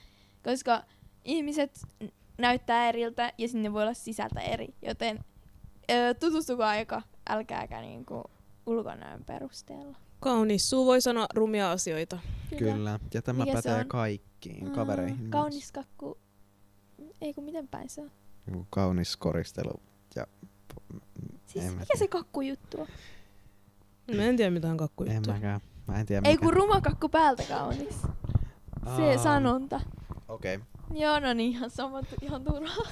Speaker 2: Koska ihmiset näyttää eriltä ja sinne voi olla sisältä eri. Joten tutustukaa aika, älkääkä niinku ulkonäön perusteella.
Speaker 3: Kaunis suu voi sanoa rumia asioita.
Speaker 1: Kyllä. Kyllä. Ja tämä
Speaker 2: Mikä
Speaker 1: pätee kaikkiin
Speaker 2: Mm,
Speaker 1: kavereihin. myös.
Speaker 2: Kaunis kakku. Ei kun miten päin se on?
Speaker 1: Joku Kaunis koristelu. Ja,
Speaker 2: Siis
Speaker 1: En
Speaker 2: mikä
Speaker 1: tiedä.
Speaker 2: se kakkujuttu on?
Speaker 3: Mä en tiedä mitään
Speaker 1: en
Speaker 3: kakkujuttua.
Speaker 1: mäkään. Mä en tiedä
Speaker 2: Ei
Speaker 1: mikä.
Speaker 2: kun ruma kakku päältä kaunis. Se
Speaker 1: Aa,
Speaker 2: sanonta.
Speaker 1: Okei. Okay.
Speaker 2: Joo, no niin, ihan sama, ihan turhaa.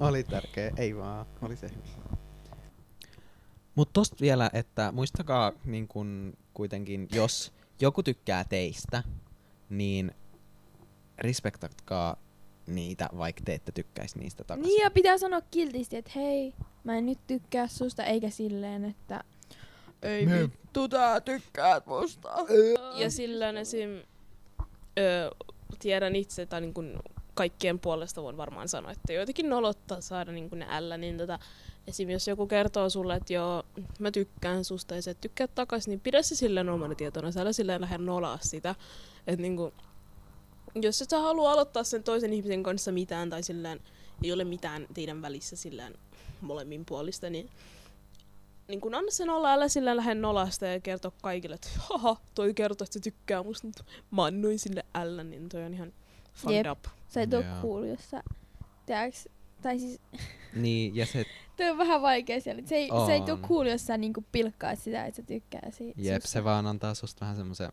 Speaker 1: Oli tärkeä. Ei vaan. Oli se. Mutta tosta vielä, että muistakaa niin kun, kuitenkin, jos joku tykkää teistä, niin respektatkaa niitä, vaikka te ette tykkäisi niistä takaisin.
Speaker 2: Niin ja pitää sanoa kiltisti, että hei, mä en nyt tykkää susta, eikä silleen, että ei
Speaker 1: Me-
Speaker 2: vittu, tää tykkäät musta.
Speaker 3: Ja silloin esim. Ö, tiedän itse, tai niin kun kaikkien puolesta voin varmaan sanoa, että joitakin nolottaa saada niin kun ne ällä, niin tota, esim. jos joku kertoo sulle, että joo, mä tykkään susta ja sä et tykkää takaisin, niin pidä se silleen omana tietona, sä älä silleen lähde nolaa sitä. Että niin kun, jos et sä halua aloittaa sen toisen ihmisen kanssa mitään tai silleen ei ole mitään teidän välissä silleen molemmin puolista, niin niin kun anna sen olla, älä sillä lähde nolasta ja kertoa kaikille, että haha, toi kertoo, että se tykkää musta, mutta mä annoin sille ällä, niin toi on ihan fucked
Speaker 2: Jep.
Speaker 3: up.
Speaker 2: Sä et oo
Speaker 1: Joo.
Speaker 2: cool, jos sä, tiedäks, tai siis
Speaker 1: Niin, ja se,
Speaker 2: toi on vähän vaikea siellä. Se ei, se ei
Speaker 1: On.
Speaker 2: cool, jos sä niinku pilkkaat sitä, että sä tykkää siitä
Speaker 1: jep,
Speaker 2: susta
Speaker 1: se vaan antaa susta vähän semmoisen,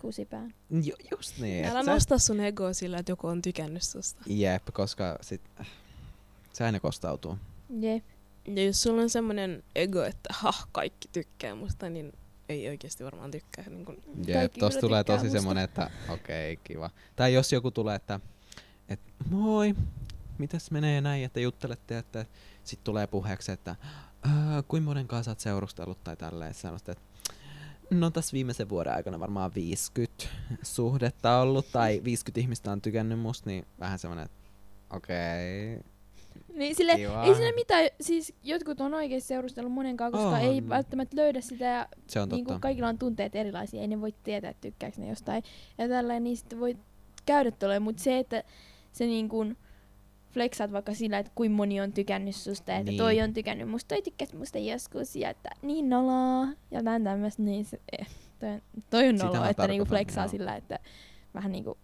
Speaker 2: kusipään.
Speaker 1: jo, just niin.
Speaker 3: Älä
Speaker 1: sä-
Speaker 3: nosta sun egoa sillä, että joku on tykännyt susta.
Speaker 1: Jep, koska sit, se aina kostautuu.
Speaker 2: Jep.
Speaker 3: Ja jos sulla on semmonen ego, että ha, kaikki tykkää musta, niin ei oikeasti varmaan tykkää. Niin kun,
Speaker 1: Jep, tossa tulee tosi
Speaker 2: musta.
Speaker 1: semmonen, että okei, okay, kiva. Tai jos joku tulee, että et, moi, mitäs menee näin, että juttelette, että sit tulee puheeksi, että "Ää, kuinka monen kanssa oot seurustellut tai tälleen, sanot, että no tässä viimeisen vuoden aikana varmaan 50 suhdetta ollut tai 50 ihmistä on tykännyt musta, niin vähän semmonen, että okei, okay,
Speaker 2: Niin sille,
Speaker 1: Kiva.
Speaker 2: ei siinä mitään, siis jotkut on oikeesti seurustellut monen kanssa, koska
Speaker 1: On.
Speaker 2: ei välttämättä löydä sitä ja
Speaker 1: se on
Speaker 2: niin
Speaker 1: totta.
Speaker 2: kaikilla on tunteet erilaisia, ei ne voi tietää, että tykkääkö ne jostain. Ja tällainen, niin sitten voi käydä tuolle, mutta se, että se niin kuin flexaat vaikka sillä, että kuinka moni on tykännyt susta, että
Speaker 1: Niin.
Speaker 2: toi on tykännyt musta, toi tykkäs musta joskus, ja että niin noloa, ja näin tämmöistä, niin se, eh, toi, on- toi on noloa, että niinku flexaa
Speaker 1: joo.
Speaker 2: sillä, että vähän niinku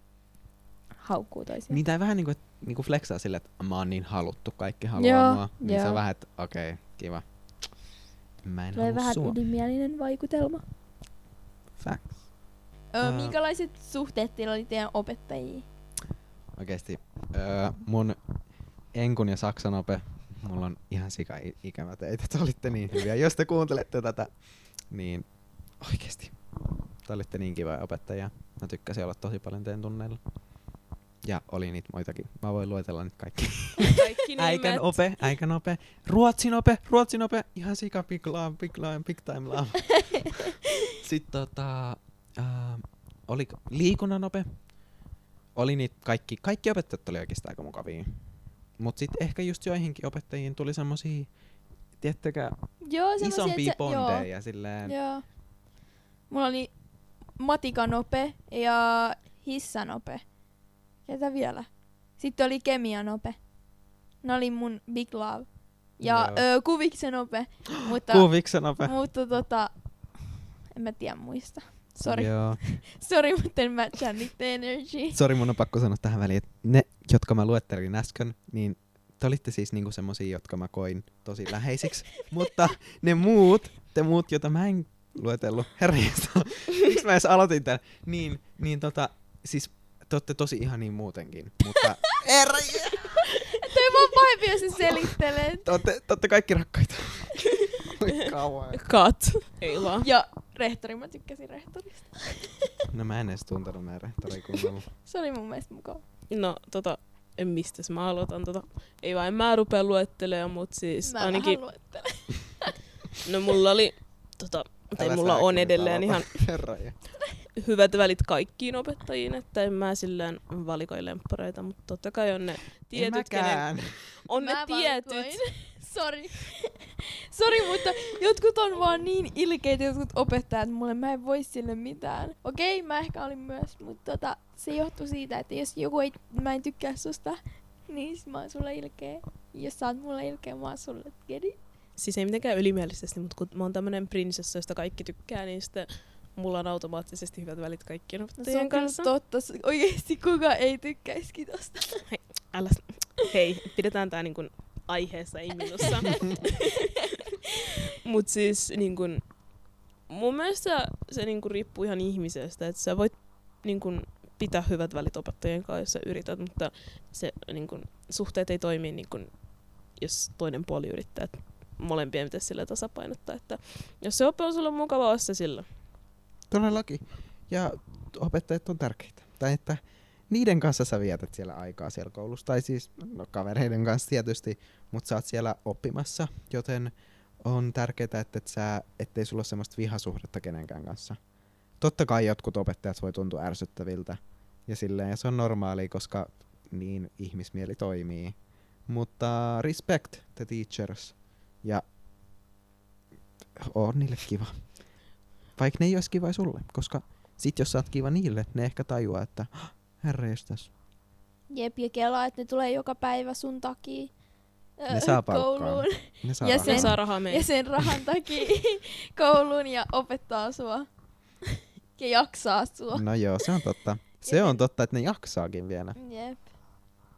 Speaker 2: haukkuu toisiaan.
Speaker 1: Niin tai vähän niinku, niinku flexaa silleen, että mä oon niin haluttu, kaikki haluaa
Speaker 2: Joo,
Speaker 1: mua. Niin se
Speaker 2: joo.
Speaker 1: on vähän, että okei, okay, kiva. Mä en
Speaker 2: Tulee vähän
Speaker 1: sua.
Speaker 2: ylimielinen vaikutelma.
Speaker 1: Facts.
Speaker 2: Öö,
Speaker 1: Ää.
Speaker 2: minkälaiset suhteet teillä oli teidän opettajiin?
Speaker 1: Oikeesti öö, mun enkun ja saksan ope, mulla on ihan sika ikävä teitä, että olitte niin hyviä. Jos te kuuntelette tätä, niin oikeesti te olitte niin kiva opettaja. Mä tykkäsin olla tosi paljon teidän tunneilla. Ja oli niitä muitakin. Mä voin luetella nyt kaikki.
Speaker 3: kaikki
Speaker 1: Äikän ope, äikän ope, ruotsin ope, ruotsin ope, ihan sika big love, big love, big time love. Sitten tota, äh, oli liikunnan ope, oli niitä kaikki, kaikki opettajat oli oikeastaan aika mukavia. Mut sitten ehkä just joihinkin opettajiin tuli semmosia, tiettäkö,
Speaker 2: Joo,
Speaker 1: isompia
Speaker 2: joo.
Speaker 1: bondeja silleen.
Speaker 2: Joo. Mulla oli matikanope ja hissanope. Ketä vielä? Sitten oli kemianope. Ne oli mun big love. Ja
Speaker 1: Joo.
Speaker 2: ö, kuviksen ope. mutta,
Speaker 1: Kuviksen ope.
Speaker 2: mutta tota, en mä tiedä muista. Sori,
Speaker 1: Joo.
Speaker 2: Sori mutta en matchaa niiden energy.
Speaker 1: Sori, mun on pakko sanoa tähän väliin, että ne, jotka mä luettelin äsken, niin te olitte siis niinku semmosia, jotka mä koin tosi läheisiksi. mutta ne muut, te muut, joita mä en luetellut, herranjestas, miksi mä edes aloitin tän, niin, niin tota, siis te ootte tosi ihan niin muutenkin, mutta herranjestas,
Speaker 2: Toi on vaan pahempi, jos sä selittelet.
Speaker 1: te ootte, te ootte kaikki rakkaita. Kauan.
Speaker 3: Kat. Ei vaan.
Speaker 2: Ja rehtori, mä tykkäsin rehtorista.
Speaker 1: No mä en edes tuntenut meidän rehtori kunnolla.
Speaker 2: Se oli mun mielestä mukava.
Speaker 3: No, tota, en mistä mä aloitan. Tota, ei vaan, en mä rupea luettelemaan, mut siis
Speaker 2: Mä
Speaker 3: ainakin,
Speaker 2: vähän luettelen.
Speaker 3: no mulla oli, tota, tai mulla on edelleen ihan hyvät välit kaikkiin opettajiin, että en mä silleen valikoi lemppareita, mutta totta kai on ne tietyt, kenen, on
Speaker 2: Mä
Speaker 3: ne tietyt.
Speaker 2: valikoin. Sori. Sori, mutta jotkut on vaan niin ilkeitä, jotkut opettajat mulle. Mä en voi sille mitään. Okei, mä ehkä olin myös, mutta tota, se johtuu siitä, että jos joku ei, mä en tykkää susta, niin mä oon sulle ilkeä. Jos sä oot mulle ilkeä, mä oon sulle gedi.
Speaker 3: Siis ei mitenkään ylimielisesti, mutta kun mä oon tämmönen prinsessa, josta kaikki tykkää, niin sitten mulla on automaattisesti hyvät välit kaikkien
Speaker 2: No, se
Speaker 3: opettajien
Speaker 2: on kyllä
Speaker 3: kanssa.
Speaker 2: totta. Oikeesti kuka ei tykkäiski tosta.
Speaker 3: Älä, hei, pidetään tää niin aiheessa, ei minussa. Mut siis niin kun, mun mielestä se niin kun, riippuu ihan ihmisestä, että sä voit niin kun, pitää hyvät välit opettajien kanssa, jos sä yrität, mutta se niin kun, suhteet ei toimi niin kun, jos toinen puoli yrittää. Et molempien pitäisi sillä tasapainottaa, että jos se ope on sulle mukava, se sillä.
Speaker 1: Todellakin. Ja opettajat on tärkeitä. Tai että niiden kanssa sä vietät siellä aikaa siellä koulussa. Tai siis no, kavereiden kanssa tietysti, mutta sä oot siellä oppimassa, joten on tärkeää, että et sä, ettei sulla ole semmoista vihasuhdetta kenenkään kanssa. Totta kai jotkut opettajat voi tuntua ärsyttäviltä ja silleen, ja se on normaalia, koska niin ihmismieli toimii. Mutta respect the teachers ja on niille kiva. Vaikka ne ei olisi kiva sulle, koska sit jos sä oot kiva niille, ne ehkä tajuaa, että "Hah, herra jestas,
Speaker 2: Jep, ja kelaa, että ne tulee joka päivä sun takia
Speaker 1: Ne
Speaker 2: ö,
Speaker 1: saa palkkaa.
Speaker 2: kouluun.
Speaker 1: ne saa
Speaker 2: Ja
Speaker 1: rahaa.
Speaker 2: Sen-
Speaker 3: saa rahaa.
Speaker 2: Ja sen rahan takia kouluun ja opettaa sua. Ja jaksaa sua.
Speaker 1: No joo, se on totta. Se on totta, että ne jaksaakin vielä.
Speaker 2: Jep.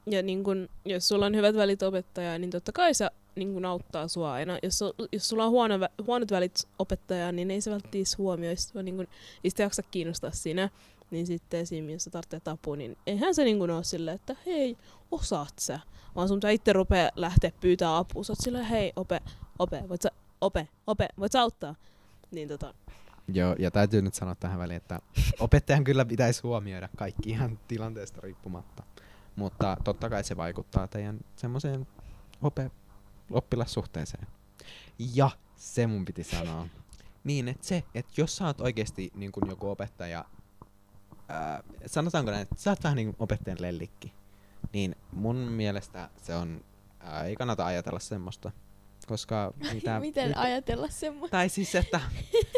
Speaker 3: Ja niin kun, jos sulla on hyvät välit opettajaan, niin totta kai se niin kun auttaa sua aina. Jos, su- jos sulla on huono, huonot välit opettajaan, niin ei se välttämättä huomioisi, vaan niin kun, ei sitä jaksa kiinnostaa siinä. Niin sitten esim. jos sä tarvitset apua, niin eihän se niin kun ole silleen, että hei, osaat sä. Vaan sun pitää itse rupea lähteä pyytää apua. Sä oot silleen, hei, ope, ope, voit sä, ope, ope, voit sä auttaa. Niin tota,
Speaker 1: Joo, ja täytyy nyt sanoa tähän väliin, että opettajan kyllä pitäisi huomioida kaikki ihan tilanteesta riippumatta. Mutta totta kai se vaikuttaa teidän semmoiseen ope oppilassuhteeseen. Ja se mun piti sanoa. Niin, että se, että jos sä oot oikeasti niin kuin joku opettaja, ää, sanotaanko näin, että sä oot vähän niin opettajan lellikki, niin mun mielestä se on, ää, ei kannata ajatella semmoista, koska mitä...
Speaker 2: Miten
Speaker 1: mitä-
Speaker 2: ajatella semmoista?
Speaker 1: tai siis, että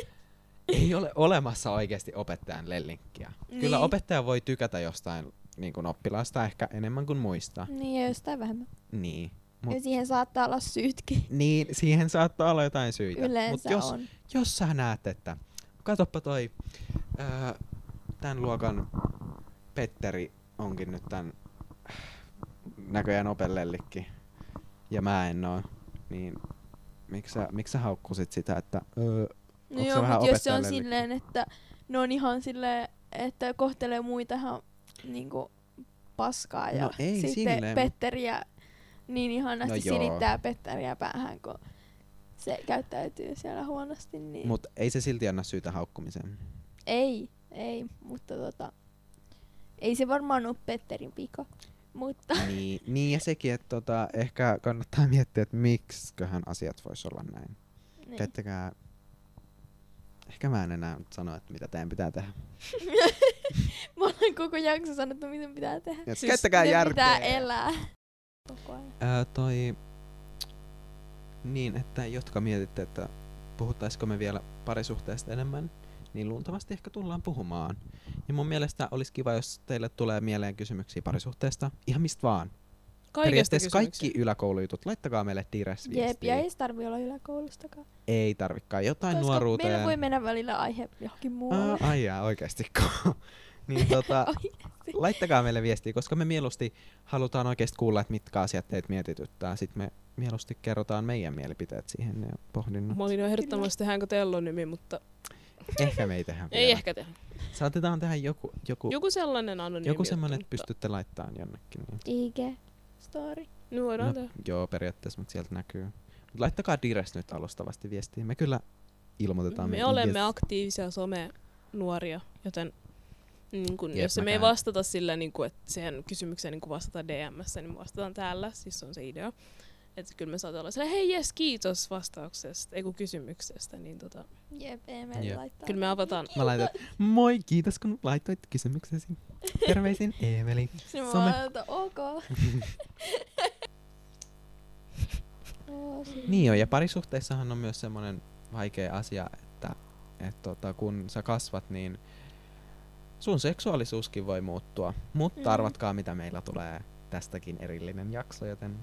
Speaker 1: ei ole olemassa oikeasti opettajan lellinkkiä. Niin. Kyllä opettaja voi tykätä jostain niin kuin oppilaasta ehkä enemmän kuin muista.
Speaker 2: Niin, ja jostain vähemmän.
Speaker 1: Niin.
Speaker 2: Mut. Ja siihen saattaa olla syytkin.
Speaker 1: Niin, siihen saattaa olla jotain syitä.
Speaker 2: Yleensä
Speaker 1: Mut jos,
Speaker 2: on.
Speaker 1: jos sä näet, että katoppa toi ää, tämän luokan Petteri onkin nyt tämän näköjään opelellikki ja mä en oo, niin miksi sä, miksi sä haukkusit sitä, että öö,
Speaker 2: No joo, mutta jos se on silleen, että ne on ihan silleen, että kohtelee muita ihan niinku paskaa ja
Speaker 1: No ei
Speaker 2: sitten
Speaker 1: silleen,
Speaker 2: Petteriä niin ihanasti
Speaker 1: No
Speaker 2: no
Speaker 1: joo.
Speaker 2: silittää Petteriä päähän, kun se käyttäytyy siellä huonosti, niin
Speaker 1: Mutta ei se silti anna syytä haukkumiseen.
Speaker 2: ei, ei, mutta tota, ei se varmaan ole Petterin pika, mutta
Speaker 1: niin, niin ja sekin, että tota, ehkä kannattaa miettiä, että miksiköhän asiat vois olla näin.
Speaker 2: niin.
Speaker 1: Käyttäkää... Ehkä mä en enää sano, että mitä teidän pitää tehdä.
Speaker 2: Mä olen koko jakso sanottu, miten pitää tehdä.
Speaker 1: Siis
Speaker 3: Siis
Speaker 1: käyttäkää järkeä.
Speaker 2: pitää elää. Koko ajan.
Speaker 1: Ää, toi... Niin, että jotka mietitte, että puhuttaisiko me vielä parisuhteesta enemmän, niin luultavasti ehkä tullaan puhumaan. Ja mun mielestä olisi kiva, jos teille tulee mieleen kysymyksiä parisuhteesta. Ihan mistä vaan.
Speaker 3: kaikesta
Speaker 1: Periaatteessa kaikki yläkoulujutut, laittakaa meille
Speaker 2: Jep,
Speaker 1: Dires-viestiä.
Speaker 2: ja ei tarvi olla yläkoulustakaan.
Speaker 1: Ei tarvikaan jotain
Speaker 2: Koska
Speaker 1: nuoruuteen.
Speaker 2: meillä voi mennä välillä aihe johonkin muualle.
Speaker 1: Aa, ai jaa, oikeesti. niin tota, laittakaa meille viestiä, koska me mieluusti halutaan oikeasti kuulla, että mitkä asiat teitä mietityttää. Sitten me mieluusti kerrotaan meidän mielipiteet siihen ja pohdinnat.
Speaker 3: Mä olin jo ehdottomasti tehdäänkö Tellon nimi, mutta
Speaker 1: Ehkä me ei tehdä
Speaker 3: ei
Speaker 1: vielä.
Speaker 3: ehkä tehdä.
Speaker 1: Saatetaan tehdä joku, joku,
Speaker 3: Joku sellainen anonyymi
Speaker 1: joku
Speaker 3: juttu,
Speaker 1: semmonen, että pystytte laittamaan jonnekin. Niin.
Speaker 2: IG story.
Speaker 3: No voidaan
Speaker 1: No,
Speaker 3: tehdä.
Speaker 1: joo, periaatteessa, mutta sieltä näkyy. Mut laittakaa Dires nyt alustavasti viestiä. Me kyllä ilmoitetaan.
Speaker 3: Me
Speaker 1: meidän
Speaker 3: olemme
Speaker 1: IGs.
Speaker 3: aktiivisia some-nuoria, joten niin kun,
Speaker 1: Jep,
Speaker 3: jos me ei vastata sillä, niin kun, että siihen kysymykseen niin vastata DMssä, niin me vastataan täällä, siis se on se idea. Että kyllä me saadaan olla silleen, hei jes, kiitos vastauksesta, ei kun kysymyksestä, niin tota,
Speaker 2: Jep, Emeli
Speaker 1: Jep.
Speaker 2: laittaa.
Speaker 3: kyllä me avataan.
Speaker 1: Mä laitan, moi, kiitos kun laitoit kysymyksesi. Terveisin Eemeli.
Speaker 2: Sitten mä
Speaker 1: Some.
Speaker 2: vaan laitan, ok.
Speaker 1: Niin on, ja parisuhteissahan on myös semmoinen vaikea asia, että et tota, kun sä kasvat, niin sun seksuaalisuuskin voi muuttua. Mutta
Speaker 2: Mhm.
Speaker 1: arvatkaa, mitä meillä tulee tästäkin erillinen jakso, joten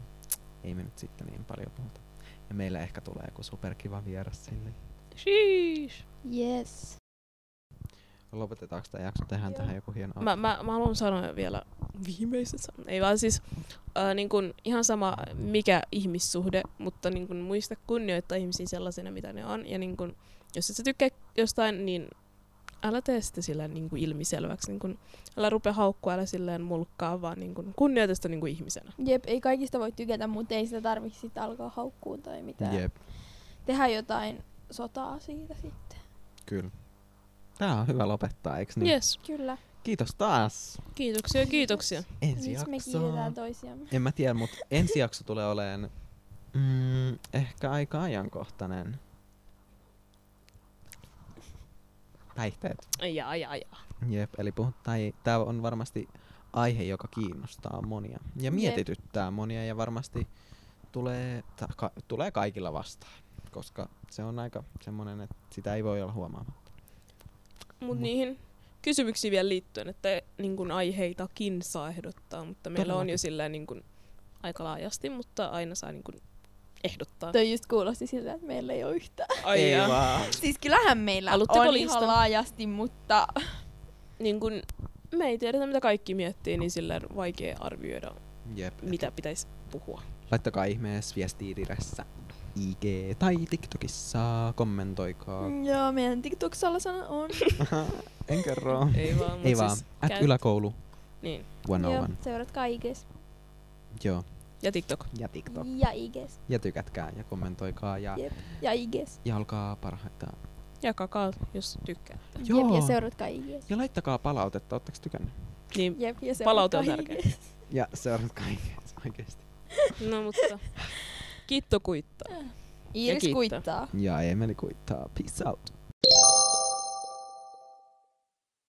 Speaker 1: ei me nyt sitten niin paljon puhuta. Ja meillä ehkä tulee joku superkiva vieras sinne.
Speaker 3: Sheesh.
Speaker 2: Yes.
Speaker 1: Lopetetaanko tämä jakso? Tehdään
Speaker 2: Joo.
Speaker 1: tähän joku hieno
Speaker 3: Mä, mä, mä haluan sanoa vielä viimeiset sanat. Ei vaan siis äh, niin kun, ihan sama mikä ihmissuhde, mutta niin kun, muista kunnioittaa ihmisiä sellaisena, mitä ne on. Ja niin kun, jos et sä tykkää jostain, niin älä tee sitä silleen niin kuin ilmiselväksi. Niin kuin, älä rupea haukkua, älä silleen mulkkaa, vaan niin kuin, kunnioita sitä niin kuin ihmisenä.
Speaker 2: Jep, ei kaikista voi tykätä, mutta ei sitä tarvitse sitten alkaa haukkuun tai mitään.
Speaker 1: Jep,
Speaker 2: Tehdä jotain sotaa siitä sitten.
Speaker 1: kyllä. Tää on hyvä lopettaa, eiks niin?
Speaker 3: Yes.
Speaker 2: Kyllä.
Speaker 1: Kiitos taas.
Speaker 3: Kiitoksia, kiitoksia.
Speaker 1: Ensi
Speaker 2: Miksi me
Speaker 1: jakso.
Speaker 2: kiitetään toisiamme?
Speaker 1: En mä tiedä, mutta ensi jakso tulee olemaan mm, ehkä aika ajankohtainen. Päihteet.
Speaker 3: Jaa, jaa, jaa.
Speaker 1: Jep, eli puhut, tai tää on varmasti aihe, joka kiinnostaa monia. Ja
Speaker 2: Jep.
Speaker 1: mietityttää monia ja varmasti tulee, ta, ka, tulee kaikilla vastaan. Koska se on aika semmonen, että sitä ei voi olla huomaamatta.
Speaker 3: Mut
Speaker 1: Mut-
Speaker 3: niihin kysymyksiin vielä liittyen, että niin kun aiheitakin saa ehdottaa, mutta meillä on
Speaker 1: Todellakin.
Speaker 3: jo silleen niin kun aika laajasti, mutta aina saa niin kun ehdottaa.
Speaker 2: Toi just kuulosti siltä, että meillä ei ole yhtään.
Speaker 3: Ai
Speaker 1: ei vaan.
Speaker 2: Siis kyllähän meillä
Speaker 3: Haluatteko
Speaker 2: on
Speaker 3: listan?
Speaker 2: ihan laajasti, mutta
Speaker 3: Niin kun me ei tiedetä, mitä kaikki miettii, niin silleen vaikea arvioida,
Speaker 1: Jep.
Speaker 3: mitä pitäisi puhua.
Speaker 1: Laittakaa ihmeessä viestiä diressä IG tai TikTokissa, kommentoikaa.
Speaker 2: Mm, joo, meidän TikTok-salasana on.
Speaker 1: en kerro.
Speaker 3: Ei vaan,
Speaker 1: Ei vaan.
Speaker 3: Siis,
Speaker 1: At
Speaker 3: käy-
Speaker 1: yläkoulu
Speaker 3: Niin.
Speaker 1: 101.
Speaker 2: Joo, seuratkaa IGs
Speaker 1: Joo.
Speaker 3: Ja TikTok.
Speaker 1: Ja TikTok.
Speaker 2: ja IGs.
Speaker 1: Ja tykätkää ja kommentoikaa ja,
Speaker 2: Jep. Ja IGs.
Speaker 1: ja olkaa parhaita.
Speaker 3: Jakakaa, jos tykkää.
Speaker 1: Joo.
Speaker 2: Jep, ja seuratkaa IGs.
Speaker 1: Ja laittakaa palautetta, ootteko tykännyt?
Speaker 3: Niin,
Speaker 2: Jep, ja
Speaker 3: Palaute on tärkeä.
Speaker 2: IGs.
Speaker 1: Ja seuratkaa IGs oikeesti.
Speaker 3: no mutta kitto kuittaa.
Speaker 2: Iiris kuittaa.
Speaker 1: Ja Emeli kuittaa. Peace out.